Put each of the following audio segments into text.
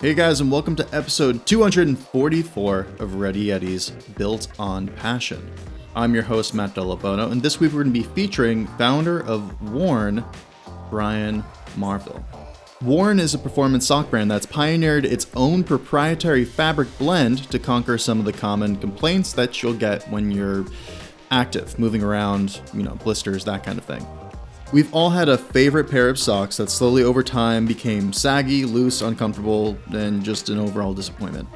Hey guys, and welcome to episode 244 of Ready Yetis Built on Passion. I'm your host, Matt Delabono, and this week we're going to be featuring founder of Worn, Brian Marville. Worn is a performance sock brand that's pioneered its own proprietary fabric blend to conquer some of the common complaints that you'll get when you're active, moving around, you know, blisters, that kind of thing. We've all had a favorite pair of socks that slowly over time became saggy, loose, uncomfortable, and just an overall disappointment.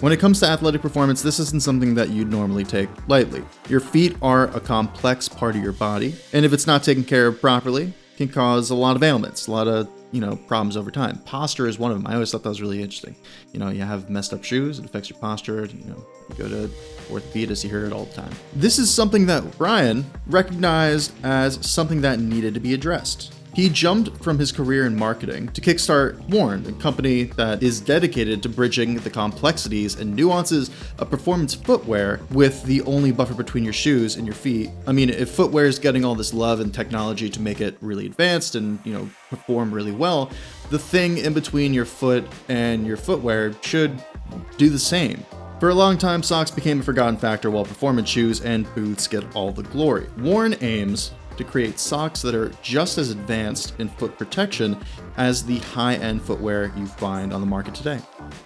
When it comes to athletic performance, this isn't something that you'd normally take lightly. Your feet are a complex part of your body, and if it's not taken care of properly, can cause a lot of ailments, a lot of you know problems over time. Posture is one of them. I always thought that was really interesting. You know, you have messed up shoes, it affects your posture. You know, you go to orthopedist, you hear it all the time. This is something that Brian recognized as something that needed to be addressed. He jumped from his career in marketing to kickstart Worn, a company that is dedicated to bridging the complexities and nuances of performance footwear with the only buffer between your shoes and your feet. I mean, if footwear is getting all this love and technology to make it really advanced and, you know, perform really well, the thing in between your foot and your footwear should do the same. For a long time, socks became a forgotten factor while performance shoes and boots get all the glory. Worn aims to create socks that are just as advanced in foot protection as the high end footwear you find on the market today.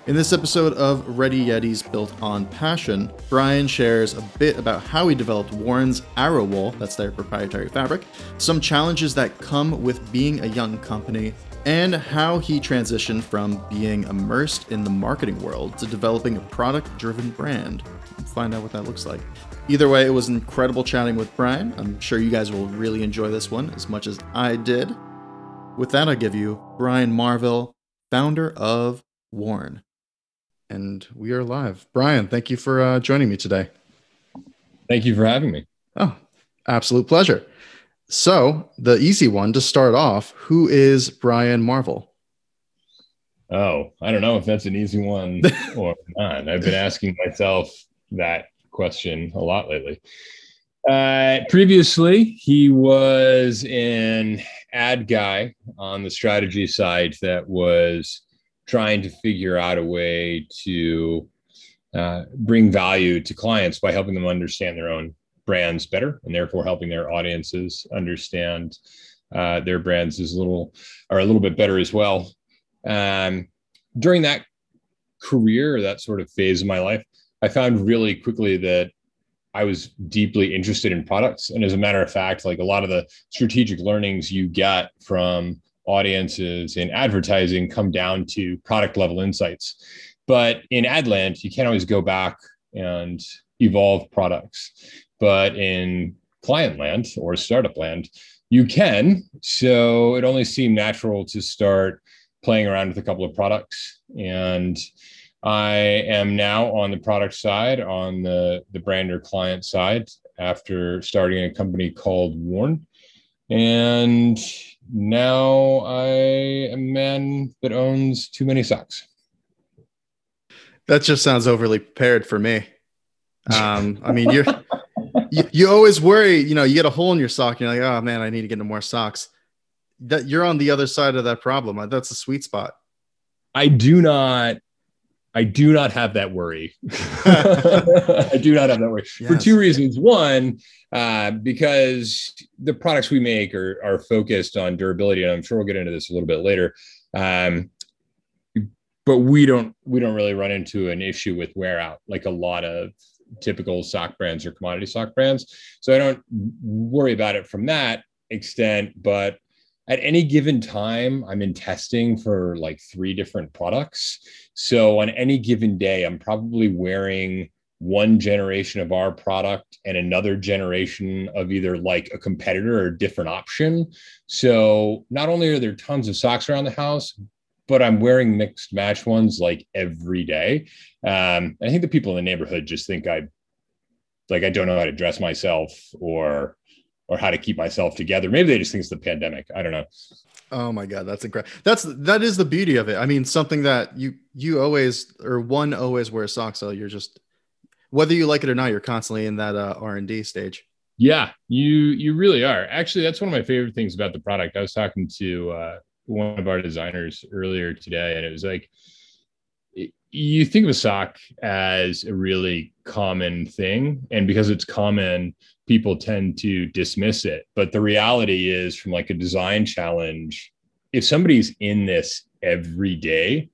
In this episode of Ready Yetis Built on Passion, Brian shares a bit about how he developed Worn's Arrow Wool, that's their proprietary fabric, some challenges that come with being a young company, and how he transitioned from being immersed in the marketing world to developing a product driven brand. We'll find out what that looks like. Either way, it was incredible chatting with Brian. I'm sure you guys will really enjoy this one as much as I did. With that, I give you Brian Marville, founder of Worn. And we are live. Brian, thank you for uh, joining me today. Thank you for having me. Oh, absolute pleasure. So, the easy one to start off who is Brian Marville? Oh, I don't know if that's an easy one or not. I've been asking myself that question a lot lately. Uh, previously, he was an ad guy on the strategy side that was trying to figure out a way to uh, bring value to clients by helping them understand their own brands better and therefore helping their audiences understand uh, their brands is a little are a little bit better as well. Um, during that career, that sort of phase of my life, I found really quickly that I was deeply interested in products. And as a matter of fact, like a lot of the strategic learnings you get from audiences in advertising come down to product level insights. But in Adland, you can't always go back and evolve products. But in client land or startup land, you can. So it only seemed natural to start playing around with a couple of products and I am now on the product side, on the, the brand or client side, after starting a company called Worn. And now I am a man that owns too many socks. That just sounds overly prepared for me. Um, I mean, you're you, you always worry, you know, you get a hole in your sock, you're like, oh man, I need to get into more socks. That you're on the other side of that problem. That's a sweet spot. I do not I do not have that worry. I do not have that worry yes. for two reasons. One, uh, because the products we make are, are focused on durability, and I'm sure we'll get into this a little bit later. Um, but we don't we don't really run into an issue with wear out like a lot of typical sock brands or commodity sock brands. So I don't worry about it from that extent. But at any given time, I'm in testing for like three different products. So on any given day, I'm probably wearing one generation of our product and another generation of either like a competitor or a different option. So not only are there tons of socks around the house, but I'm wearing mixed match ones like every day. Um, I think the people in the neighborhood just think I like I don't know how to dress myself or or how to keep myself together. Maybe they just think it's the pandemic. I don't know. Oh my god, that's incredible. That's that is the beauty of it. I mean, something that you you always or one always wears socks, so you're just whether you like it or not, you're constantly in that uh, R and D stage. Yeah, you you really are. Actually, that's one of my favorite things about the product. I was talking to uh, one of our designers earlier today, and it was like you think of a sock as a really common thing. And because it's common, people tend to dismiss it. But the reality is, from like a design challenge, if somebody's in this every day,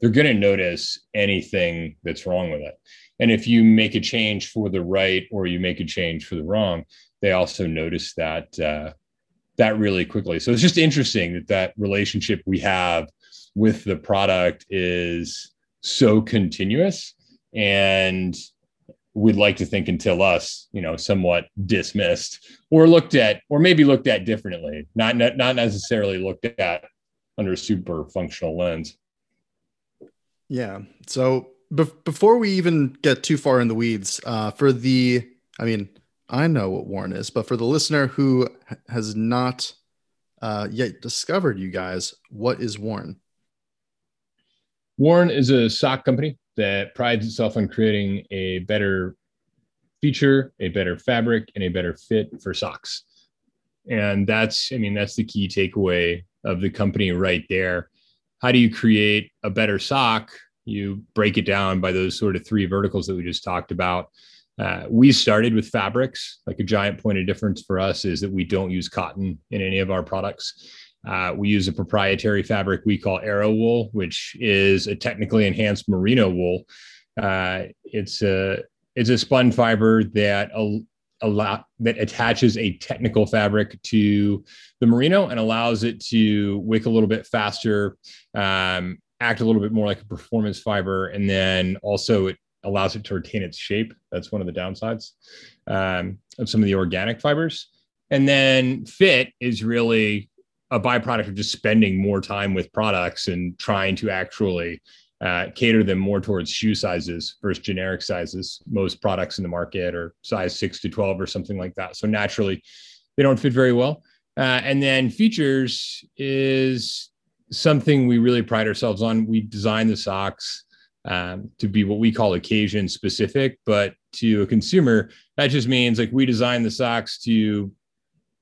they're going to notice anything that's wrong with it. And if you make a change for the right or you make a change for the wrong, they also notice that uh, that really quickly. So it's just interesting that that relationship we have with the product is so continuous and we'd like to think until us you know somewhat dismissed or looked at or maybe looked at differently not not necessarily looked at under a super functional lens yeah so be- before we even get too far in the weeds uh, for the i mean i know what Worn is but for the listener who has not uh, yet discovered you guys what is Worn? Worn is a sock company that prides itself on creating a better feature, a better fabric, and a better fit for socks. And that's, I mean, that's the key takeaway of the company right there. How do you create a better sock? You break it down by those sort of three verticals that we just talked about. Uh, we started with fabrics. Like a giant point of difference for us is that we don't use cotton in any of our products. Uh, we use a proprietary fabric we call AeroWool, which is a technically enhanced merino wool. Uh, it's a it's a spun fiber that a, a lot that attaches a technical fabric to the merino and allows it to wick a little bit faster, um, act a little bit more like a performance fiber, and then also it allows it to retain its shape. That's one of the downsides um, of some of the organic fibers. And then fit is really a byproduct of just spending more time with products and trying to actually uh, cater them more towards shoe sizes versus generic sizes. Most products in the market are size six to 12 or something like that. So naturally, they don't fit very well. Uh, and then features is something we really pride ourselves on. We design the socks um, to be what we call occasion specific, but to a consumer, that just means like we design the socks to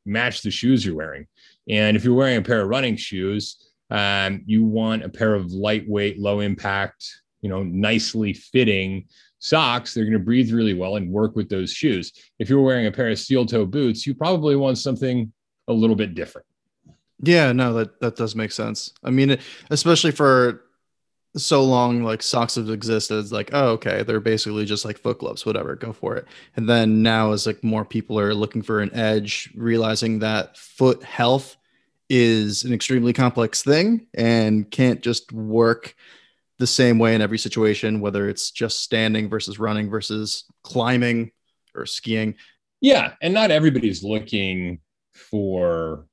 match the shoes you're wearing. And if you're wearing a pair of running shoes, um, you want a pair of lightweight, low impact, you know, nicely fitting socks. They're going to breathe really well and work with those shoes. If you're wearing a pair of steel toe boots, you probably want something a little bit different. Yeah, no, that that does make sense. I mean, especially for so long like socks have existed it's like oh okay they're basically just like foot gloves whatever go for it and then now as like more people are looking for an edge realizing that foot health is an extremely complex thing and can't just work the same way in every situation, whether it's just standing versus running versus climbing or skiing. Yeah. And not everybody's looking for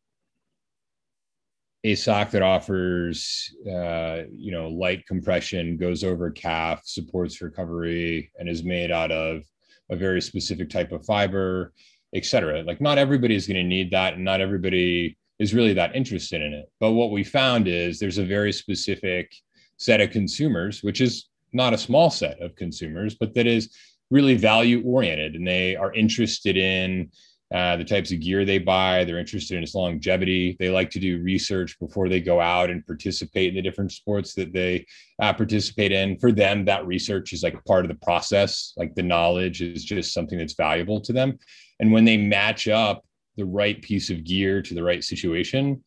a sock that offers, uh, you know, light compression, goes over calf, supports recovery, and is made out of a very specific type of fiber, et cetera. Like, not everybody is going to need that. And not everybody is really that interested in it. But what we found is there's a very specific set of consumers, which is not a small set of consumers, but that is really value oriented and they are interested in uh, the types of gear they buy. They're interested in its longevity. They like to do research before they go out and participate in the different sports that they uh, participate in. For them, that research is like part of the process. Like the knowledge is just something that's valuable to them. And when they match up the right piece of gear to the right situation,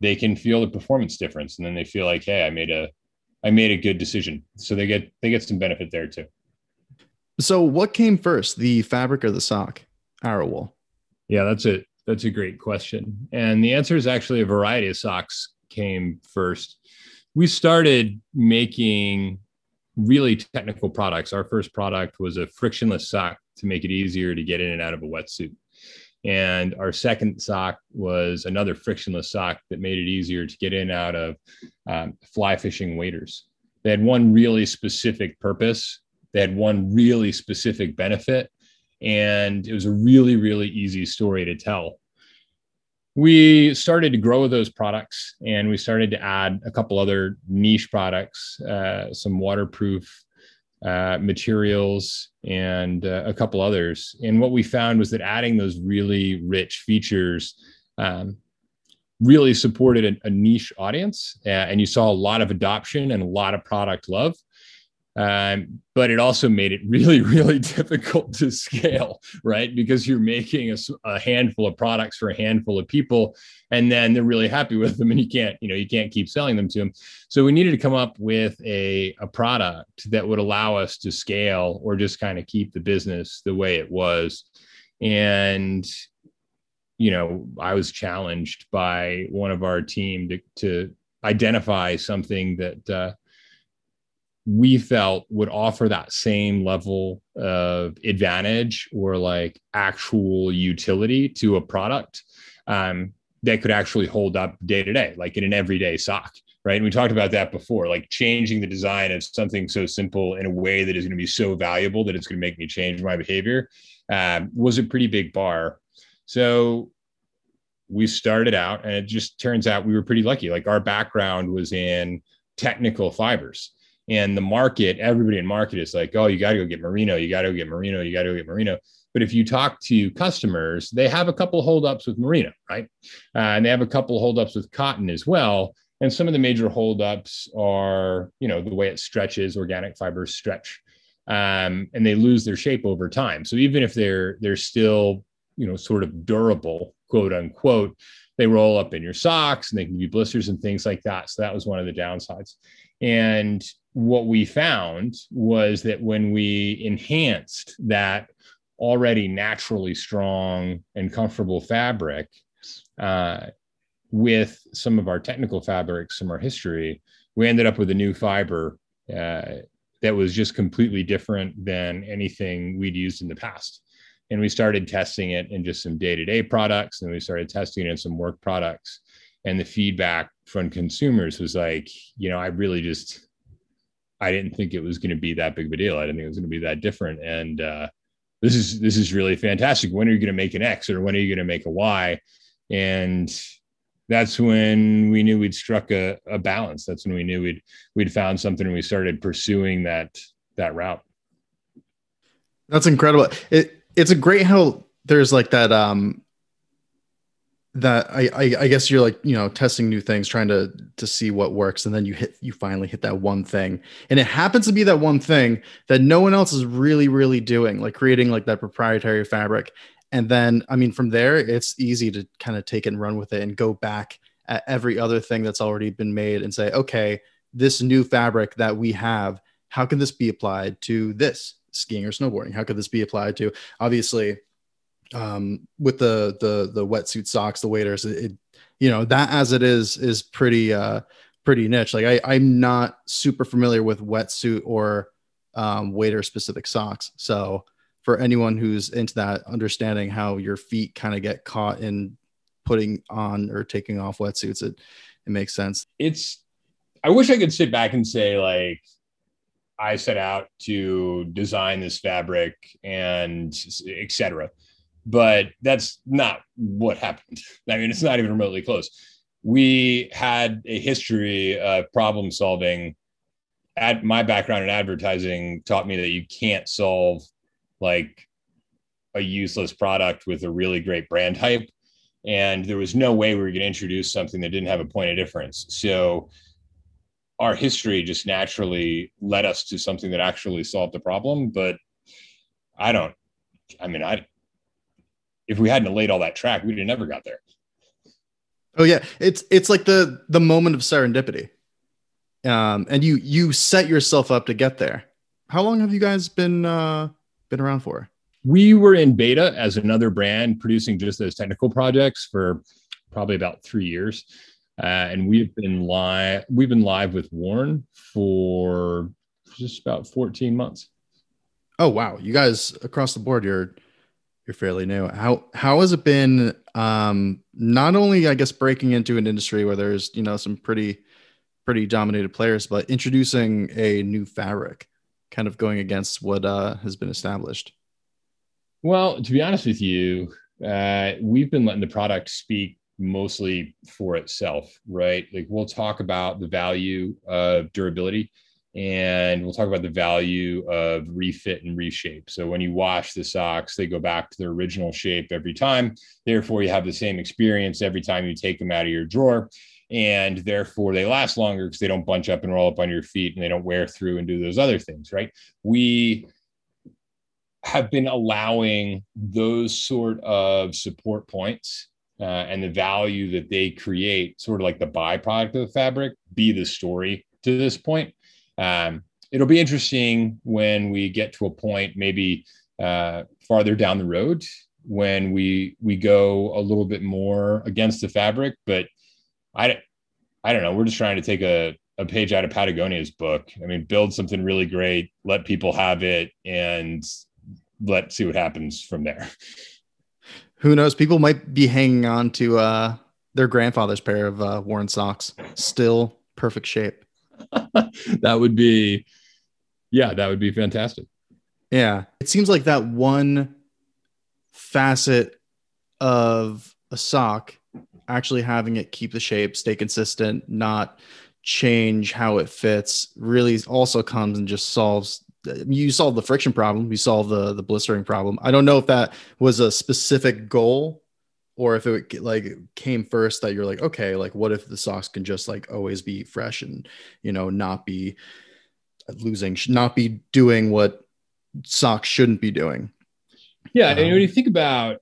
they can feel the performance difference, and then they feel like, hey, I made a I made a good decision. So they get they get some benefit there too. So what came first, the fabric or the sock? AeroWool. Yeah, that's a that's a great question. And the answer is actually a variety of socks came first. We started making really technical products. Our first product was a frictionless sock to make it easier to get in and out of a wetsuit. And our second sock was another frictionless sock that made it easier to get in out of um, fly fishing waders. They had one really specific purpose, they had one really specific benefit, and it was a really, really easy story to tell. We started to grow those products and we started to add a couple other niche products, uh, some waterproof uh, materials, and uh, a couple others. And what we found was that adding those really rich features um, really supported a, a niche audience. Uh, and you saw a lot of adoption and a lot of product love. Um, but it also made it really, really difficult to scale, right? Because you're making a, a, handful of products for a handful of people, and then they're really happy with them, and you can't, you know, you can't keep selling them to them. So we needed to come up with a, a product that would allow us to scale or just kind of keep the business the way it was. And you know, I was challenged by one of our team to, to identify something that uh, we felt would offer that same level of advantage or like actual utility to a product um, that could actually hold up day to day, like in an everyday sock. Right. And we talked about that before, like changing the design of something so simple in a way that is going to be so valuable that it's going to make me change my behavior um, was a pretty big bar. So we started out, and it just turns out we were pretty lucky. Like our background was in technical fibers and the market everybody in market is like oh you got to go get merino you got to go get merino you got to go get merino. But if you talk to customers they have a couple holdups with merino right? Uh, and they have a couple holdups with cotton as well. And some of the major holdups are you know the way it stretches organic fibers stretch um, and they lose their shape over time. So even if they're they're still you know sort of durable quote unquote they roll up in your socks and they can be blisters and things like that. So that was one of the downsides. And what we found was that when we enhanced that already naturally strong and comfortable fabric uh, with some of our technical fabrics from our history, we ended up with a new fiber uh, that was just completely different than anything we'd used in the past. And we started testing it in just some day to day products, and we started testing it in some work products. And the feedback from consumers was like, you know, I really just I didn't think it was going to be that big of a deal. I didn't think it was going to be that different. And uh, this is this is really fantastic. When are you going to make an X or when are you going to make a Y? And that's when we knew we'd struck a, a balance. That's when we knew we'd we'd found something and we started pursuing that that route. That's incredible. It it's a great how there's like that um that I, I, I guess you're like you know testing new things trying to to see what works and then you hit you finally hit that one thing. And it happens to be that one thing that no one else is really really doing like creating like that proprietary fabric. And then i mean from there it's easy to kind of take and run with it and go back at every other thing that's already been made and say okay this new fabric that we have how can this be applied to this? Skiing or snowboarding how could this be applied to? Obviously um, with the the the wetsuit socks, the waders, it, it, you know that as it is is pretty uh pretty niche. Like I I'm not super familiar with wetsuit or um, wader specific socks, so for anyone who's into that, understanding how your feet kind of get caught in putting on or taking off wetsuits, it it makes sense. It's I wish I could sit back and say like I set out to design this fabric and etc but that's not what happened. I mean, it's not even remotely close. We had a history of problem solving. At my background in advertising taught me that you can't solve like a useless product with a really great brand hype. And there was no way we were going to introduce something that didn't have a point of difference. So our history just naturally led us to something that actually solved the problem. But I don't, I mean, I, if we hadn't laid all that track, we'd have never got there. Oh yeah, it's it's like the the moment of serendipity, um, and you you set yourself up to get there. How long have you guys been uh, been around for? We were in beta as another brand, producing just those technical projects for probably about three years, uh, and we've been live. We've been live with Worn for just about fourteen months. Oh wow, you guys across the board, you're you're fairly new. How how has it been? Um, not only I guess breaking into an industry where there's you know some pretty pretty dominated players, but introducing a new fabric, kind of going against what uh, has been established. Well, to be honest with you, uh, we've been letting the product speak mostly for itself, right? Like we'll talk about the value of durability and we'll talk about the value of refit and reshape. So when you wash the socks, they go back to their original shape every time. Therefore, you have the same experience every time you take them out of your drawer. and therefore they last longer because they don't bunch up and roll up on your feet and they don't wear through and do those other things, right? We have been allowing those sort of support points uh, and the value that they create, sort of like the byproduct of the fabric, be the story to this point. Um, it'll be interesting when we get to a point, maybe uh, farther down the road, when we we go a little bit more against the fabric. But I, I don't know. We're just trying to take a a page out of Patagonia's book. I mean, build something really great, let people have it, and let's see what happens from there. Who knows? People might be hanging on to uh, their grandfather's pair of uh, worn socks, still perfect shape. that would be, yeah, that would be fantastic. Yeah, it seems like that one facet of a sock actually having it keep the shape, stay consistent, not change how it fits really also comes and just solves you solve the friction problem you solve the the blistering problem i don't know if that was a specific goal or if it like came first that you're like okay like what if the socks can just like always be fresh and you know not be losing not be doing what socks shouldn't be doing. Yeah um, and when you think about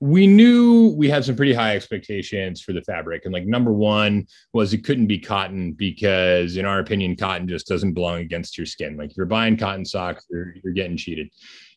we knew we had some pretty high expectations for the fabric. And like number one was it couldn't be cotton because, in our opinion, cotton just doesn't belong against your skin. Like if you're buying cotton socks, you're, you're getting cheated.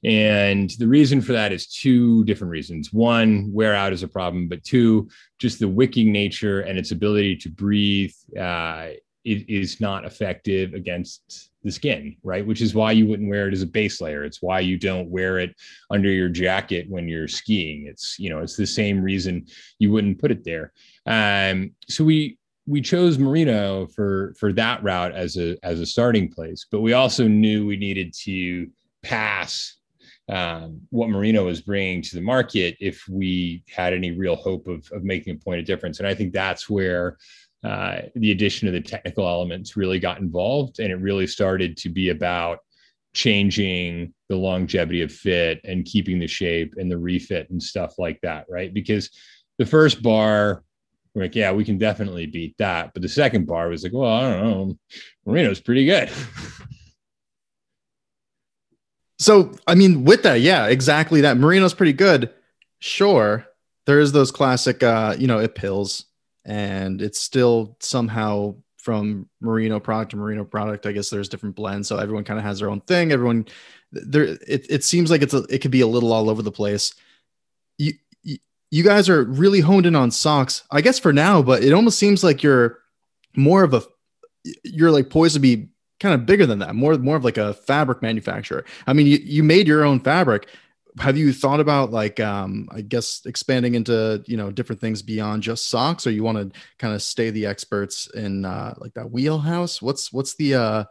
And the reason for that is two different reasons. One, wear out is a problem, but two, just the wicking nature and its ability to breathe uh, is not effective against the skin, right? Which is why you wouldn't wear it as a base layer. It's why you don't wear it under your jacket when you're skiing. It's you know it's the same reason you wouldn't put it there. Um, so we we chose merino for for that route as a as a starting place, but we also knew we needed to pass um, what merino was bringing to the market if we had any real hope of of making a point of difference. And I think that's where uh, the addition of the technical elements really got involved and it really started to be about changing the longevity of fit and keeping the shape and the refit and stuff like that right? Because the first bar we're like yeah we can definitely beat that. But the second bar was like well i don't know. Merino's pretty good. So i mean with that yeah exactly that. Merino's pretty good. Sure there is those classic uh you know it pills and it's still somehow from merino product to merino product i guess there's different blends. So everyone kind of has their own thing. Everyone there it, it seems like it's a, it could be a little all over the place. You, you you guys are really honed in on socks i guess for now but it almost seems like you're more of a you're like poised to be kind of bigger than that more more of like a fabric manufacturer. I mean you, you made your own fabric have you thought about like um i guess expanding into you know different things beyond just socks or you want to kind of stay the experts in uh like that wheelhouse? What's what's the uh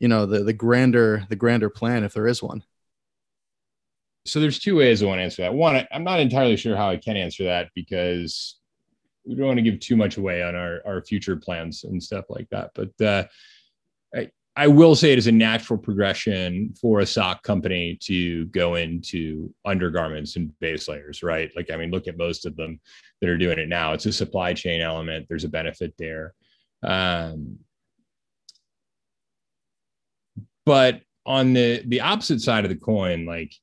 you know the the grander the grander plan if there is one? So there's two ways i want to answer that. One i'm not entirely sure how i can answer that because we don't want to give too much away on our our future plans and stuff like that. But uh I, I will say it is a natural progression for a sock company to go into undergarments and base layers, right? Like, I mean, look at most of them that are doing it now. It's a supply chain element. There's a benefit there. Um, but on the the opposite side of the coin, like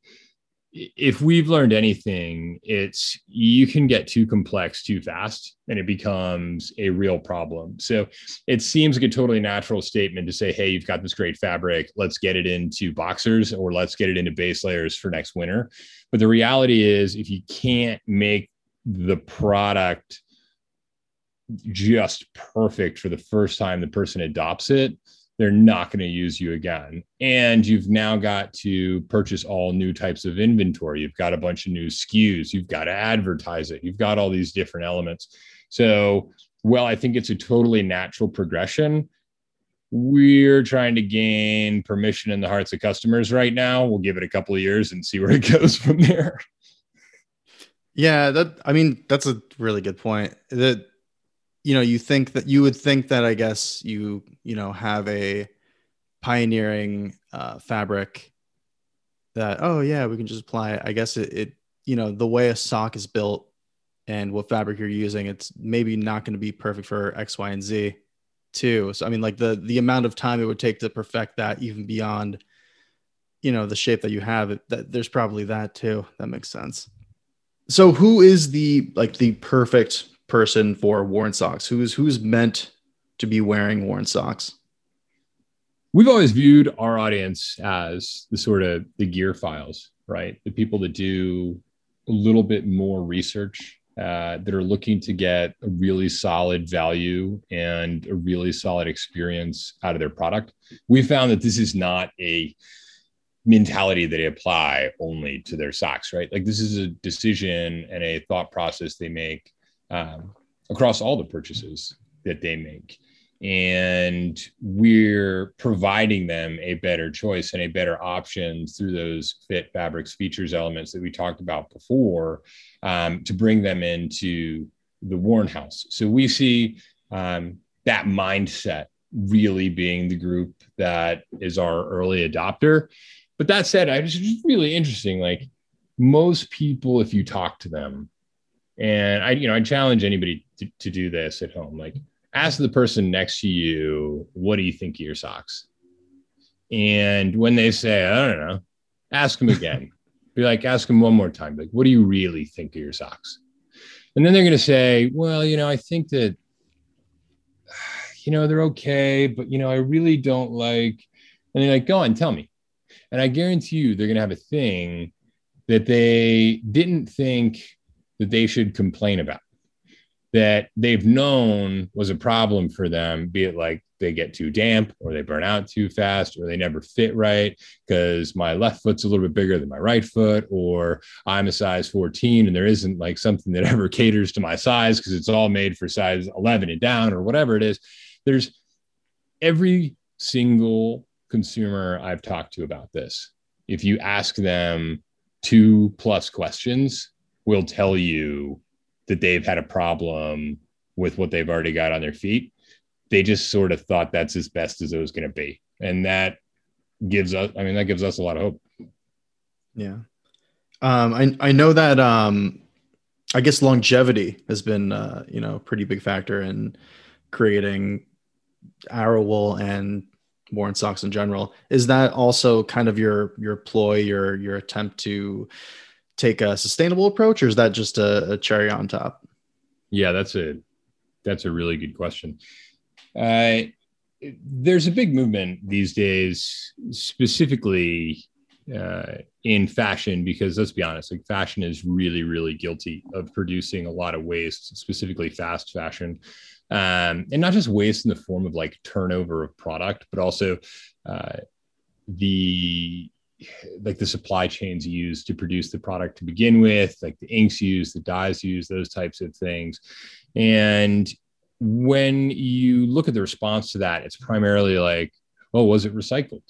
if we've learned anything, it's you can get too complex too fast and it becomes a real problem. So it seems like a totally natural statement to say, hey, you've got this great fabric, let's get it into boxers or let's get it into base layers for next winter. But the reality is, if you can't make the product just perfect for the first time the person adopts it, they're not going to use you again. And you've now got to purchase all new types of inventory. You've got a bunch of new SKUs. You've got to advertise it. You've got all these different elements. So, well, I think it's a totally natural progression. We're trying to gain permission in the hearts of customers right now. We'll give it a couple of years and see where it goes from there. Yeah, that I mean, that's a really good point. That you know you think that you would think that i guess you you know have a pioneering uh, fabric that oh yeah we can just apply it. i guess it, it you know the way a sock is built and what fabric you're using, it's maybe not going to be perfect for X, Y, and Z too. So I mean, like the the amount of time it would take to perfect that, even beyond, you know, the shape that you have, that there's probably that too. That makes sense. So who is the like the perfect person for worn socks? Who's who's meant to be wearing worn socks? We've always viewed our audience as the sort of the gear files, right? The people that do a little bit more research uh, that are looking to get a really solid value and a really solid experience out of their product. We found that this is not a mentality that they apply only to their socks, right? Like this is a decision and a thought process they make um, across all the purchases that they make. And we're providing them a better choice and a better option through those fit fabrics features elements that we talked about before um, to bring them into the worn house. So we see um, that mindset really being the group that is our early adopter. But that said i just really interesting like most people if you talk to them and i you know i challenge anybody to, to do this at home like ask the person next to you, what do you think of your socks? And when they say, I don't know, ask them again. Be like, ask them one more time. Like, what do you really think of your socks? And then they're going to say, well, you know, I think that, you know, they're okay, but, you know, I really don't like, and they're like, go on, tell me. And I guarantee you they're going to have a thing that they didn't think that they should complain about that they've known was a problem for them, be it like they get too damp or they burn out too fast or they never fit right because my left foot's a little bit bigger than my right foot or I'm a size 14 and there isn't like something that ever caters to my size because it's all made for size 11 and down or whatever it is. There's every single consumer I've talked to about this. If you ask them two plus questions, will tell you that they've had a problem with what they've already got on their feet. They just sort of thought that's as best as it was going to be. And that gives us, I mean, that gives us a lot of hope. Yeah. Um, I, I know that, um, I guess longevity has been, uh, you know, pretty big factor in creating AeroWool and worn socks in general. Is that also kind of your, your ploy, your, your attempt to, take a sustainable approach, or is that just a, a cherry on top? Yeah, that's a that's a really good question. Uh, there's a big movement these days, specifically uh, in fashion, because let's be honest, like fashion is really, really guilty of producing a lot of waste, specifically fast fashion, um, and not just waste in the form of like turnover of product, but also uh, the like the supply chains used to produce the product to begin with, like the inks used, the dyes used, those types of things. And when you look at the response to that, it's primarily like, oh, was it recycled?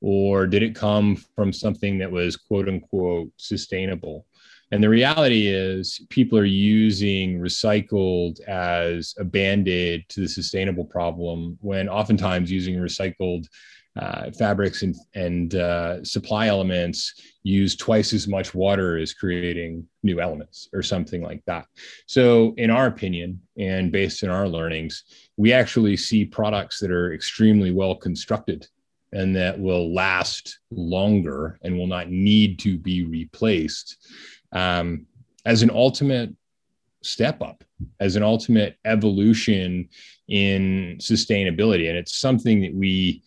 Or did it come from something that was quote unquote sustainable? And the reality is, people are using recycled as a band aid to the sustainable problem when oftentimes using recycled uh, fabrics and, and uh, supply elements use twice as much water as creating new elements or something like that. So, in our opinion, and based on our learnings, we actually see products that are extremely well constructed and that will last longer and will not need to be replaced um, as an ultimate step up as an ultimate evolution in sustainability and it's something that we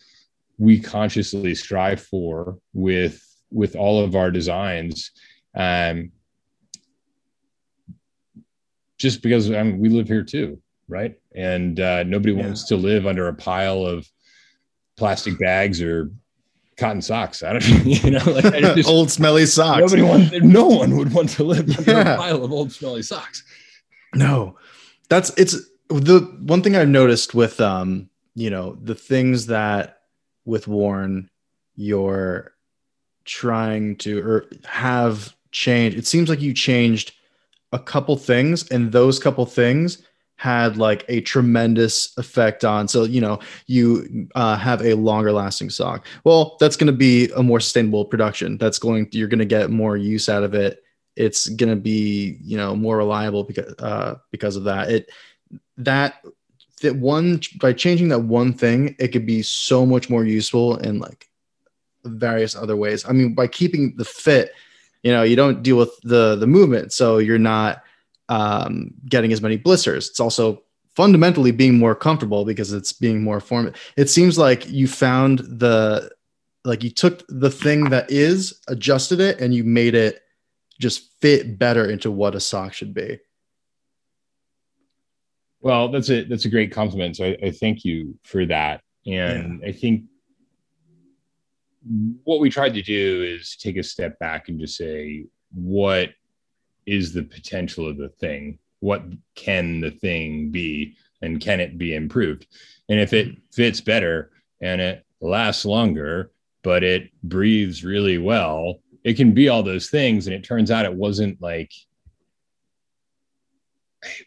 we consciously strive for with with all of our designs um, just because I mean, we live here too right and uh, nobody yeah. wants to live under a pile of plastic bags or cotton socks i don't you know like just, old smelly socks nobody wants no one would want to live under yeah. a pile of old smelly socks no that's it's the one thing i've noticed with um you know the things that with Worn you're trying to or have changed. It seems like you changed a couple things, and those couple things had like a tremendous effect on so you know you uh, have a longer lasting sock well that's going to be a more sustainable production. That's going you're going to get more use out of it. It's going to be you know more reliable because uh, because of that. It that that one by changing that one thing it could be so much more useful in like various other ways. I mean by keeping the fit you know you don't deal with the the movement so you're not um, getting as many blisters. It's also fundamentally being more comfortable because it's being more form it seems like you found the like you took the thing that is adjusted it and you made it just fit better into what a sock should be. Well that's a that's a great compliment. So i, I thank you for that. And yeah. i think what we tried to do is take a step back and just say what is the potential of the thing what can the thing be and can it be improved and if it fits better and it lasts longer but it breathes really well it can be all those things and it turns out it wasn't like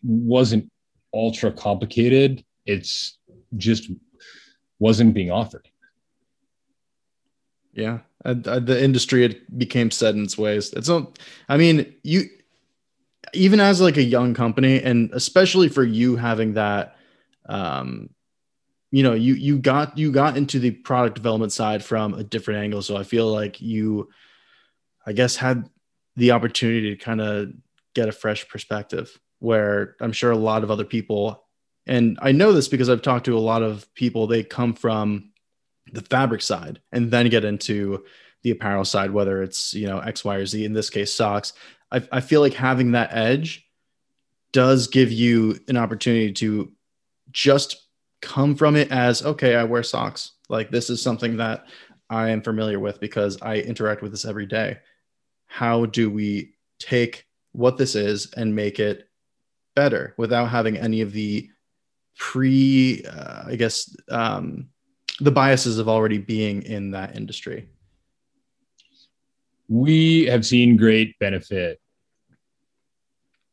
wasn't ultra complicated it's just wasn't being offered yeah, uh, the industry it became set in its ways. It's not. I mean, you even as like a young company, and especially for you having that, um, you know, you you got you got into the product development side from a different angle. So I feel like you, I guess, had the opportunity to kind of get a fresh perspective. Where I'm sure a lot of other people, and I know this because I've talked to a lot of people. They come from the fabric side and then get into the apparel side, whether it's, you know, X, Y, or Z, in this case, socks. I, I feel like having that edge does give you an opportunity to just come from it as, okay, I wear socks. Like this is something that I am familiar with because I interact with this every day. How do we take what this is and make it better without having any of the pre, uh, I guess, um, the biases of already being in that industry? We have seen great benefit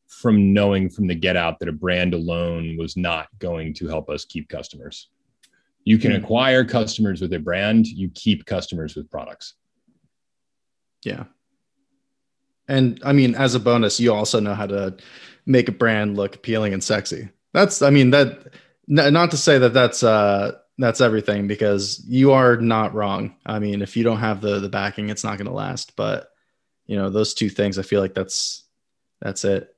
from knowing from the get out that a brand alone was not going to help us keep customers. You can acquire customers with a brand, you keep customers with products. Yeah. And I mean, as a bonus, you also know how to make a brand look appealing and sexy. That's, I mean, that, not to say that that's, uh, that's everything because you are not wrong. I mean, if you don't have the the backing, it's not going to last. But you know, those two things, I feel like that's that's it.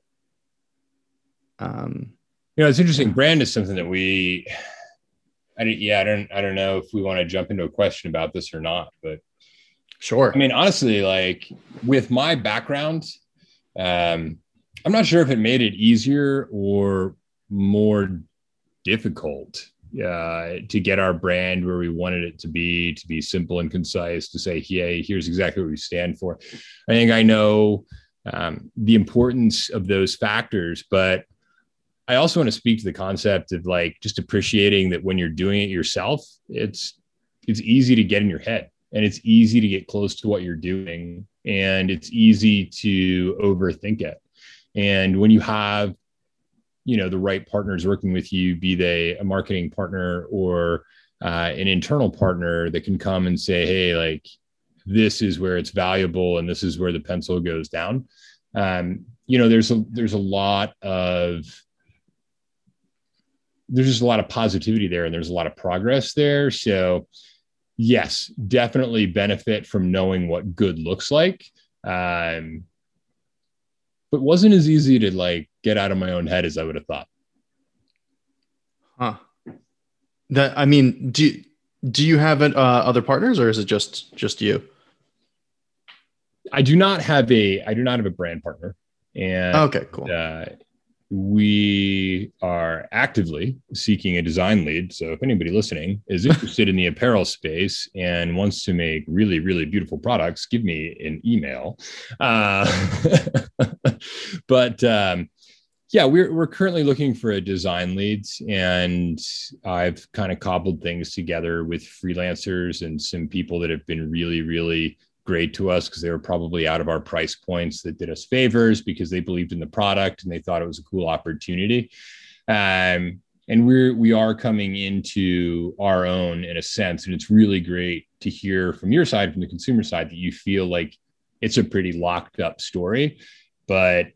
Um, you know, it's interesting. Brand is something that we, I yeah, I don't, I don't know if we want to jump into a question about this or not, but sure. I mean, honestly, like with my background, um, I'm not sure if it made it easier or more difficult uh, to get our brand where we wanted it to be, to be simple and concise, to say, hey, here's exactly what we stand for. I think I know um, the importance of those factors, but I also want to speak to the concept of like just appreciating that when you're doing it yourself, it's it's easy to get in your head and it's easy to get close to what you're doing and it's easy to overthink it. And when you have you know the right partners working with you be they a marketing partner or uh, an internal partner that can come and say hey like this is where it's valuable and this is where the pencil goes down. Um, you know there's a there's a lot of there's just a lot of positivity there and there's a lot of progress there. So yes definitely benefit from knowing what good looks like. Um, but wasn't as easy to like get out of my own head as I would have thought. Huh. That I mean, do do you have uh, other partners or is it just just you? I do not have a I do not have a brand partner. And okay, cool. Uh, we are actively seeking a design lead. So if anybody listening is interested in the apparel space and wants to make really, really beautiful products, give me an email. Uh, but um, yeah, we're we're currently looking for a design leads, and I've kind of cobbled things together with freelancers and some people that have been really, really great to us because they were probably out of our price points that did us favors because they believed in the product and they thought it was a cool opportunity. Um, and we're we are coming into our own in a sense, and it's really great to hear from your side, from the consumer side, that you feel like it's a pretty locked up story but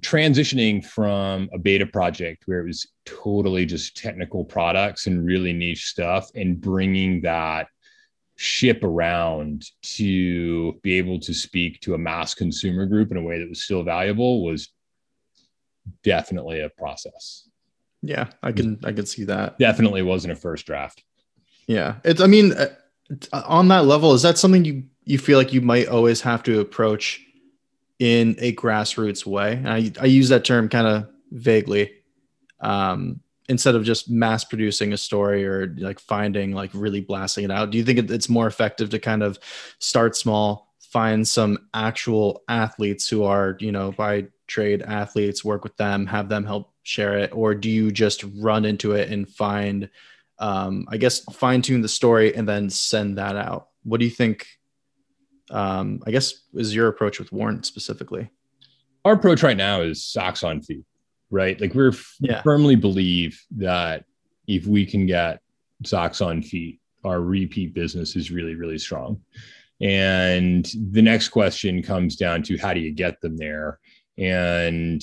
transitioning from a beta project where it was totally just technical products and really niche stuff and bringing that ship around to be able to speak to a mass consumer group in a way that was still valuable was definitely a process. Yeah, I can I can see that. Definitely wasn't a first draft. Yeah, it's. I mean, uh, on that level, is that something you you feel like you might always have to approach in a grassroots way? I I use that term kind of vaguely. Um, instead of just mass producing a story or like finding like really blasting it out do you think it's more effective to kind of start small find some actual athletes who are you know by trade athletes work with them have them help share it or do you just run into it and find um, i guess fine tune the story and then send that out? What do you think um, i guess is your approach with Worn specifically? Our approach right now is socks on feet right? Like we're yeah. firmly believe that if we can get socks on feet, our repeat business is really, really strong. And the next question comes down to how do you get them there? And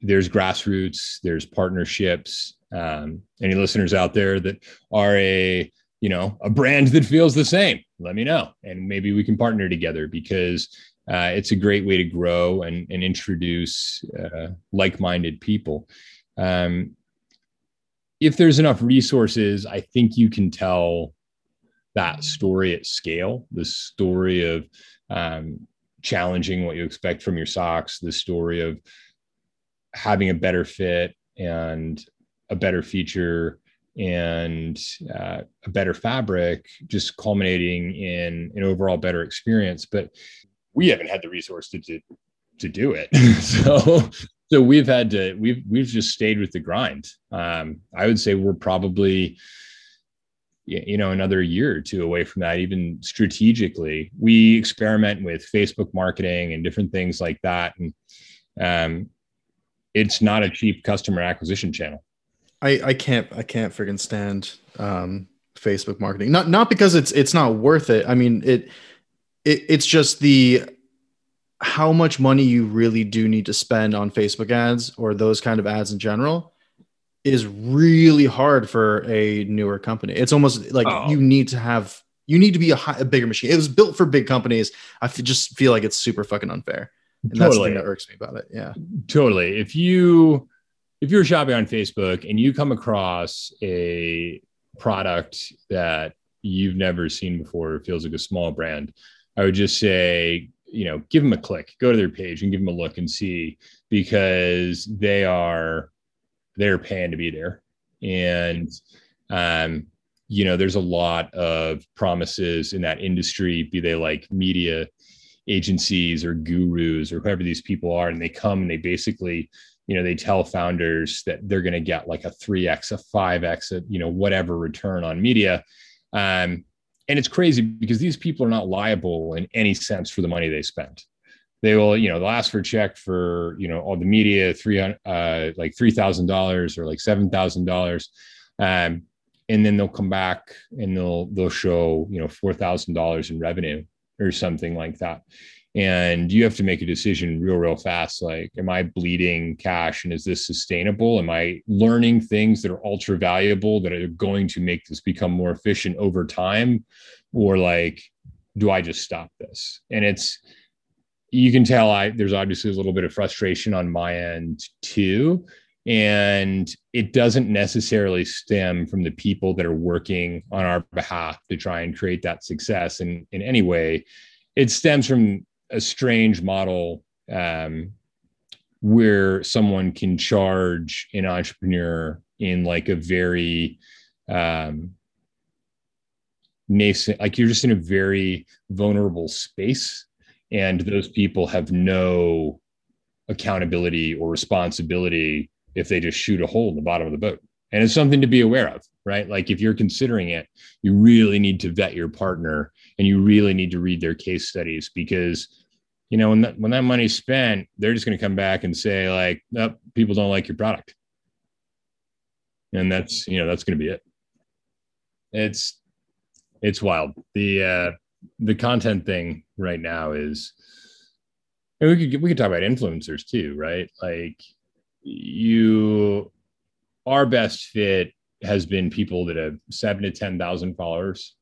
there's grassroots, there's partnerships. Um, any listeners out there that are a you know a brand that feels the same, let me know, and maybe we can partner together because uh, it's a great way to grow and, and introduce uh, like-minded people. Um, if there's enough resources, I think you can tell that story at scale. The story of um, challenging what you expect from your socks. The story of having a better fit and a better feature and uh, a better fabric just culminating in an overall better experience but we haven't had the resource to to, to do it. so so we've had to we've we've just stayed with the grind. Um, I would say we're probably you know another year or two away from that even strategically. We experiment with facebook marketing and different things like that. And um, it's not a cheap customer acquisition channel. I i can't i can't freaking stand um, facebook marketing. Not not because it's it's not worth it. I mean it it, it's just the how much money you really do need to spend on Facebook ads or those kind of ads in general is really hard for a newer company. It's almost like oh. you need to have you need to be a, high, a, bigger machine. It was built for big companies. I just feel like it's super fucking unfair. And totally. that's the thing that irks me about it. Yeah. Totally. If you if you're shopping on Facebook and you come across a product that you've never seen before, feels like a small brand, I would just say, you know, give them a click, go to their page and give them a look and see because they are they're paying to be there. And um, you know, there's a lot of promises in that industry, be they like media agencies or gurus or whoever these people are, and they come and they basically, you know, they tell founders that they're going to get like a 3x, a 5x, a, you know, whatever return on media. Um, and it's crazy because these people are not liable in any sense for the money they spent. They will you know they'll ask for a check for you know all the media three uh like three thousand dollars or like seven thousand dollars. Um and then they'll come back and they'll they'll show you know four thousand dollars in revenue or something like that and you have to make a decision real real fast like am i bleeding cash and is this sustainable? Am i learning things that are ultra valuable that are going to make this become more efficient over time? Or like do i just stop this? And it's you can tell i there's obviously a little bit of frustration on my end too. And it doesn't necessarily stem from the people that are working on our behalf to try and create that success in, in any way. It stems from a strange model um, where someone can charge an entrepreneur in like a very um, nascent, like you're just in a very vulnerable space, and those people have no accountability or responsibility if they just shoot a hole in the bottom of the boat. And it's something to be aware of, right? Like if you're considering it, you really need to vet your partner and you really need to read their case studies because you know when that when that money's spent they're just going to come back and say like nope, people don't like your product. And that's you know that's going to be it. It's it's wild. The uh the content thing right now is And we could we could talk about influencers too, right? Like you, our best fit has been people that have seven to ten thousand followers,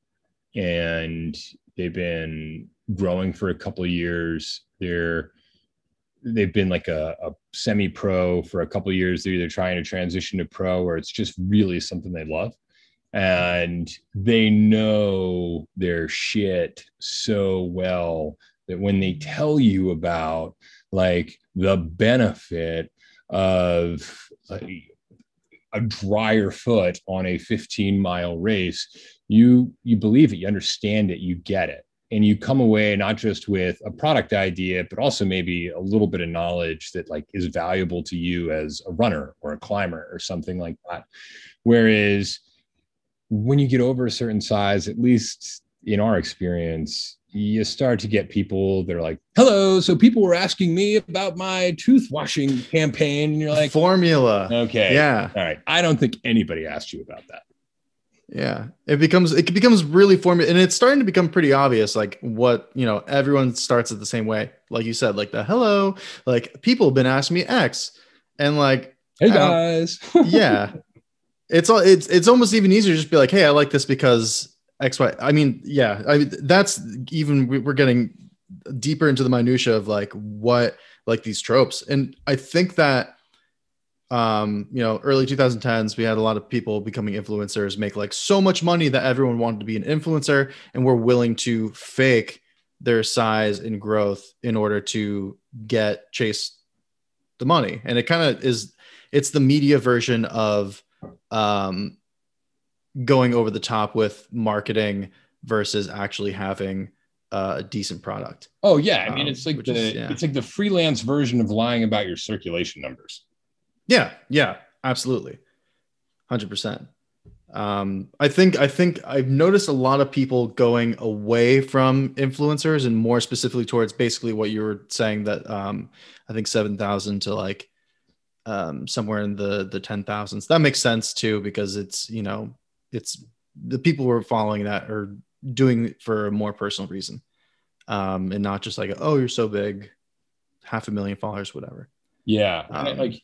and they've been growing for a couple of years. They're they've been like a, a semi-pro for a couple of years. They're either trying to transition to pro, or it's just really something they love, and they know their shit so well that when they tell you about like the benefit of like, a drier foot on a 15 mile race you you believe it you understand it you get it and you come away not just with a product idea but also maybe a little bit of knowledge that like is valuable to you as a runner or a climber or something like that whereas when you get over a certain size at least in our experience you start to get people that are like, hello. So people were asking me about my tooth washing campaign. And you're like, formula. Okay. Yeah. All right. I don't think anybody asked you about that. Yeah. It becomes, it becomes really formula. And it's starting to become pretty obvious, like what, you know, everyone starts it the same way. Like you said, like the hello, like people have been asking me X and like, hey guys. yeah. It's all, it's, it's almost even easier to just be like, Hey, I like this because X, Y. I mean, yeah, I mean, that's even we're getting deeper into the minutia of like what like these tropes, and I think that um, you know, early 2010s, we had a lot of people becoming influencers, make like so much money that everyone wanted to be an influencer, and were willing to fake their size and growth in order to get chase the money. And it kind of is, it's the media version of um, going over the top with marketing versus actually having uh, a decent product. Oh yeah, I mean it's um, like the is, yeah. it's like the freelance version of lying about your circulation numbers. Yeah, yeah, absolutely, hundred um, percent. I think I think I've noticed a lot of people going away from influencers and more specifically towards basically what you were saying that um, I think seven thousand to like um, somewhere in the the ten thousands. That makes sense too because it's you know it's the people who are following that are doing it for a more personal reason um, and not just like oh you're so big half a million followers whatever yeah um, like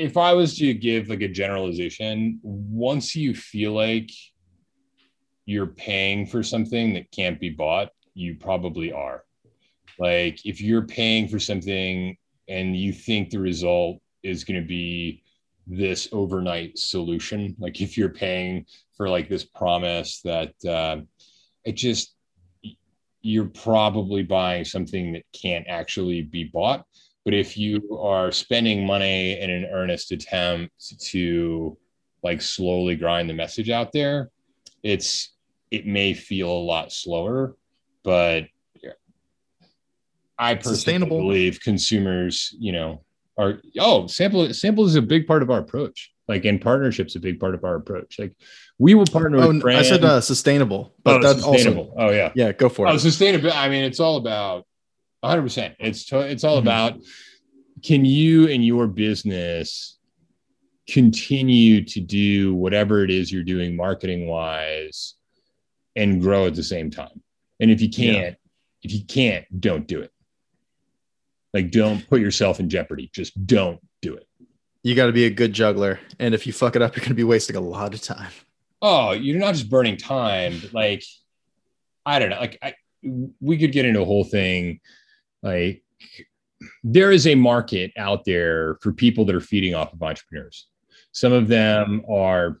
if i was to give like a generalization once you feel like you're paying for something that can't be bought you probably are. Like if you're paying for something and you think the result is going to be this overnight solution like if you're paying for like this promise that uh, it just you're probably buying something that can't actually be bought but if you are spending money in an earnest attempt to like slowly grind the message out there it's it may feel a lot slower but i personally believe consumers you know are oh sample sample is a big part of our approach. Like in partnerships a big part of our approach. Like we will partner oh, with brands. i said uh, sustainable but oh, that's sustainable. Also, oh yeah. Yeah go for oh, it. sustainable i mean it's all about 100% it's to, it's all mm-hmm. about can you and your business continue to do whatever it is you're doing marketing wise and grow at the same time and if you can't yeah. if you can't don't do it like, don't put yourself in jeopardy. Just don't do it. You got to be a good juggler. And if you fuck it up, you're going to be wasting a lot of time. Oh, you're not just burning time. But like, I don't know. Like, I, we could get into a whole thing. Like, there is a market out there for people that are feeding off of entrepreneurs. Some of them are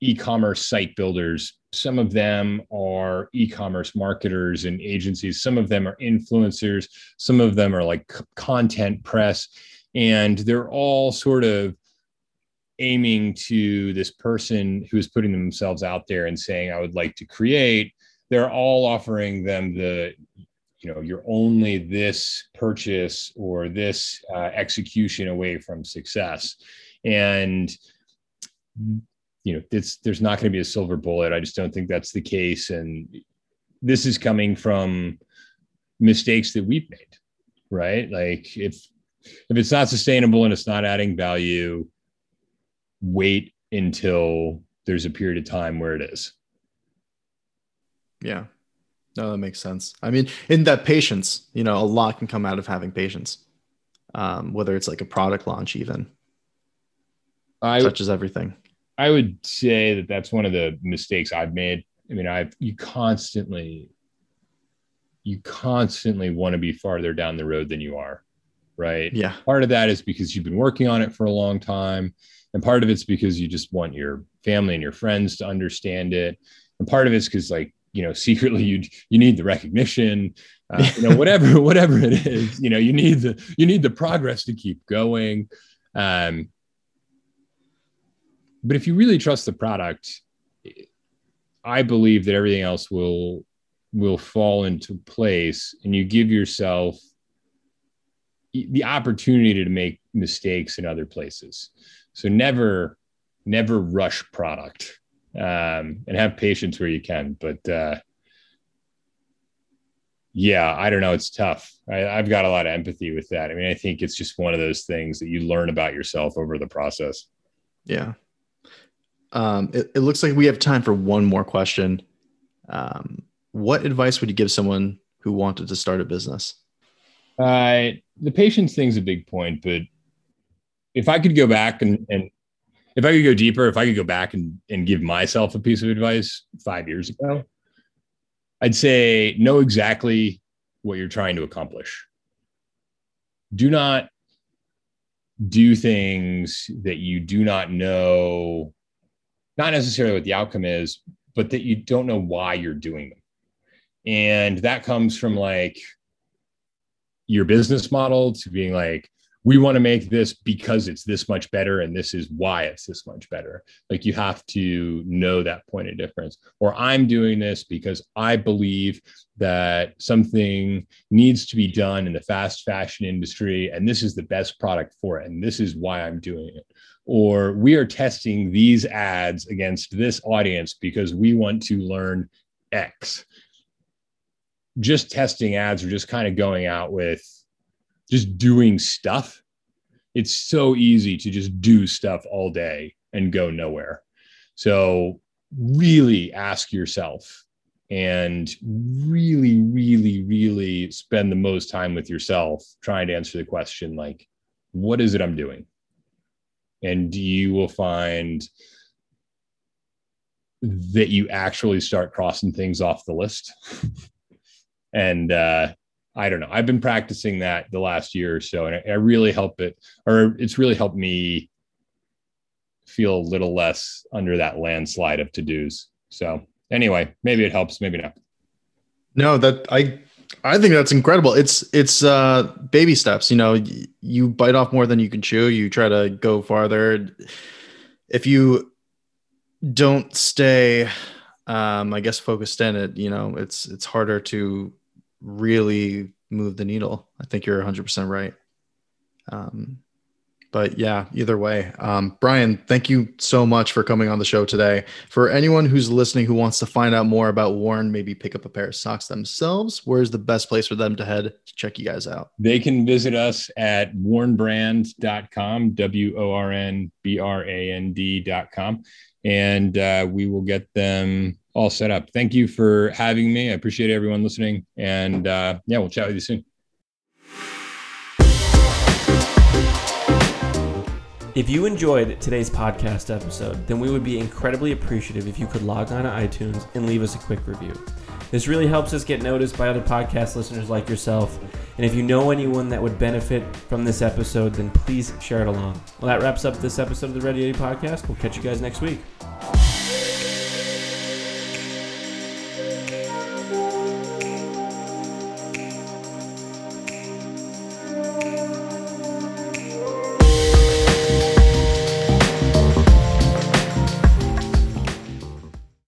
e-commerce site builders. Some of them are e-commerce marketers and agencies. Some of them are influencers. Some of them are like content press. And they're all sort of aiming to this person who is putting themselves out there and saying i would like to create they're all offering them the you know you're only this purchase or this uh, execution away from success and you know, it's, there's not going to be a silver bullet. I just don't think that's the case. And this is coming from mistakes that we've made, right? Like if if it's not sustainable and it's not adding value, wait until there's a period of time where it is. Yeah. No, that makes sense. I mean, in that patience, you know, a lot can come out of having patience. Um, whether it's like a product launch, even I touches everything. I would say that that's one of the mistakes I've made. I mean, I've you constantly you constantly want to be farther down the road than you are, right? Yeah. Part of that is because you've been working on it for a long time, and part of it's because you just want your family and your friends to understand it, and part of it's because like you know secretly you you need the recognition, uh, you know whatever whatever it is, you know you need the you need the progress to keep going. Um, but if you really trust the product, I believe that everything else will will fall into place and you give yourself the opportunity to make mistakes in other places. So never never rush product um, and have patience where you can. But uh, yeah, I don't know. It's tough. I, have got a lot of empathy with that. I mean, I think it's just one of those things that you learn about yourself over the process. Yeah. Um, it, it, looks like we have time for one more question. Um, what advice would you give someone who wanted to start a business? Uh, the patience thing's a big point, but if I could go back and, and if I could go deeper, if I could go back and, and give myself a piece of advice five years ago, I'd say know exactly what you're trying to accomplish. Do not do things that you do not know not necessarily what the outcome is, but that you don't know why you're doing them. And that comes from like your business model to being like, we want to make this because it's this much better and this is why it's this much better. Like you have to know that point of difference. Or i'm doing this because i believe that something needs to be done in the fast fashion industry and this is the best product for it and this is why i'm doing it. Or we are testing these ads against this audience because we want to learn x. Just testing ads or just kind of going out with just doing stuff. It's so easy to just do stuff all day and go nowhere. So, really ask yourself and really, really, really spend the most time with yourself trying to answer the question like, what is it I'm doing? And you will find that you actually start crossing things off the list. and uh, I don't know. I've been practicing that the last year or so, and I, I really help it, or it's really helped me feel a little less under that landslide of to dos. So anyway, maybe it helps, maybe not. No, that I I think that's incredible. It's it's uh baby steps, you know, you bite off more than you can chew, you try to go farther. If you don't stay um I guess focused in it, you know, it's it's harder to really move the needle. I think you're 100% right. Um, but yeah, either way, um, Brian, thank you so much for coming on the show today. For anyone who's listening who wants to find out more about Worn, maybe pick up a pair of socks themselves, where's the best place for them to head to check you guys out? They can visit us at wornbrand.com, W O R N B R A N D.com, and uh, we will get them all set up. Thank you for having me. I appreciate everyone listening. And uh, yeah, we'll chat with you soon. If you enjoyed today's podcast episode, then we would be incredibly appreciative if you could log on to iTunes and leave us a quick review. This really helps us get noticed by other podcast listeners like yourself. And if you know anyone that would benefit from this episode, then please share it along. Well, that wraps up this episode of the Ready Eddie podcast. We'll catch you guys next week.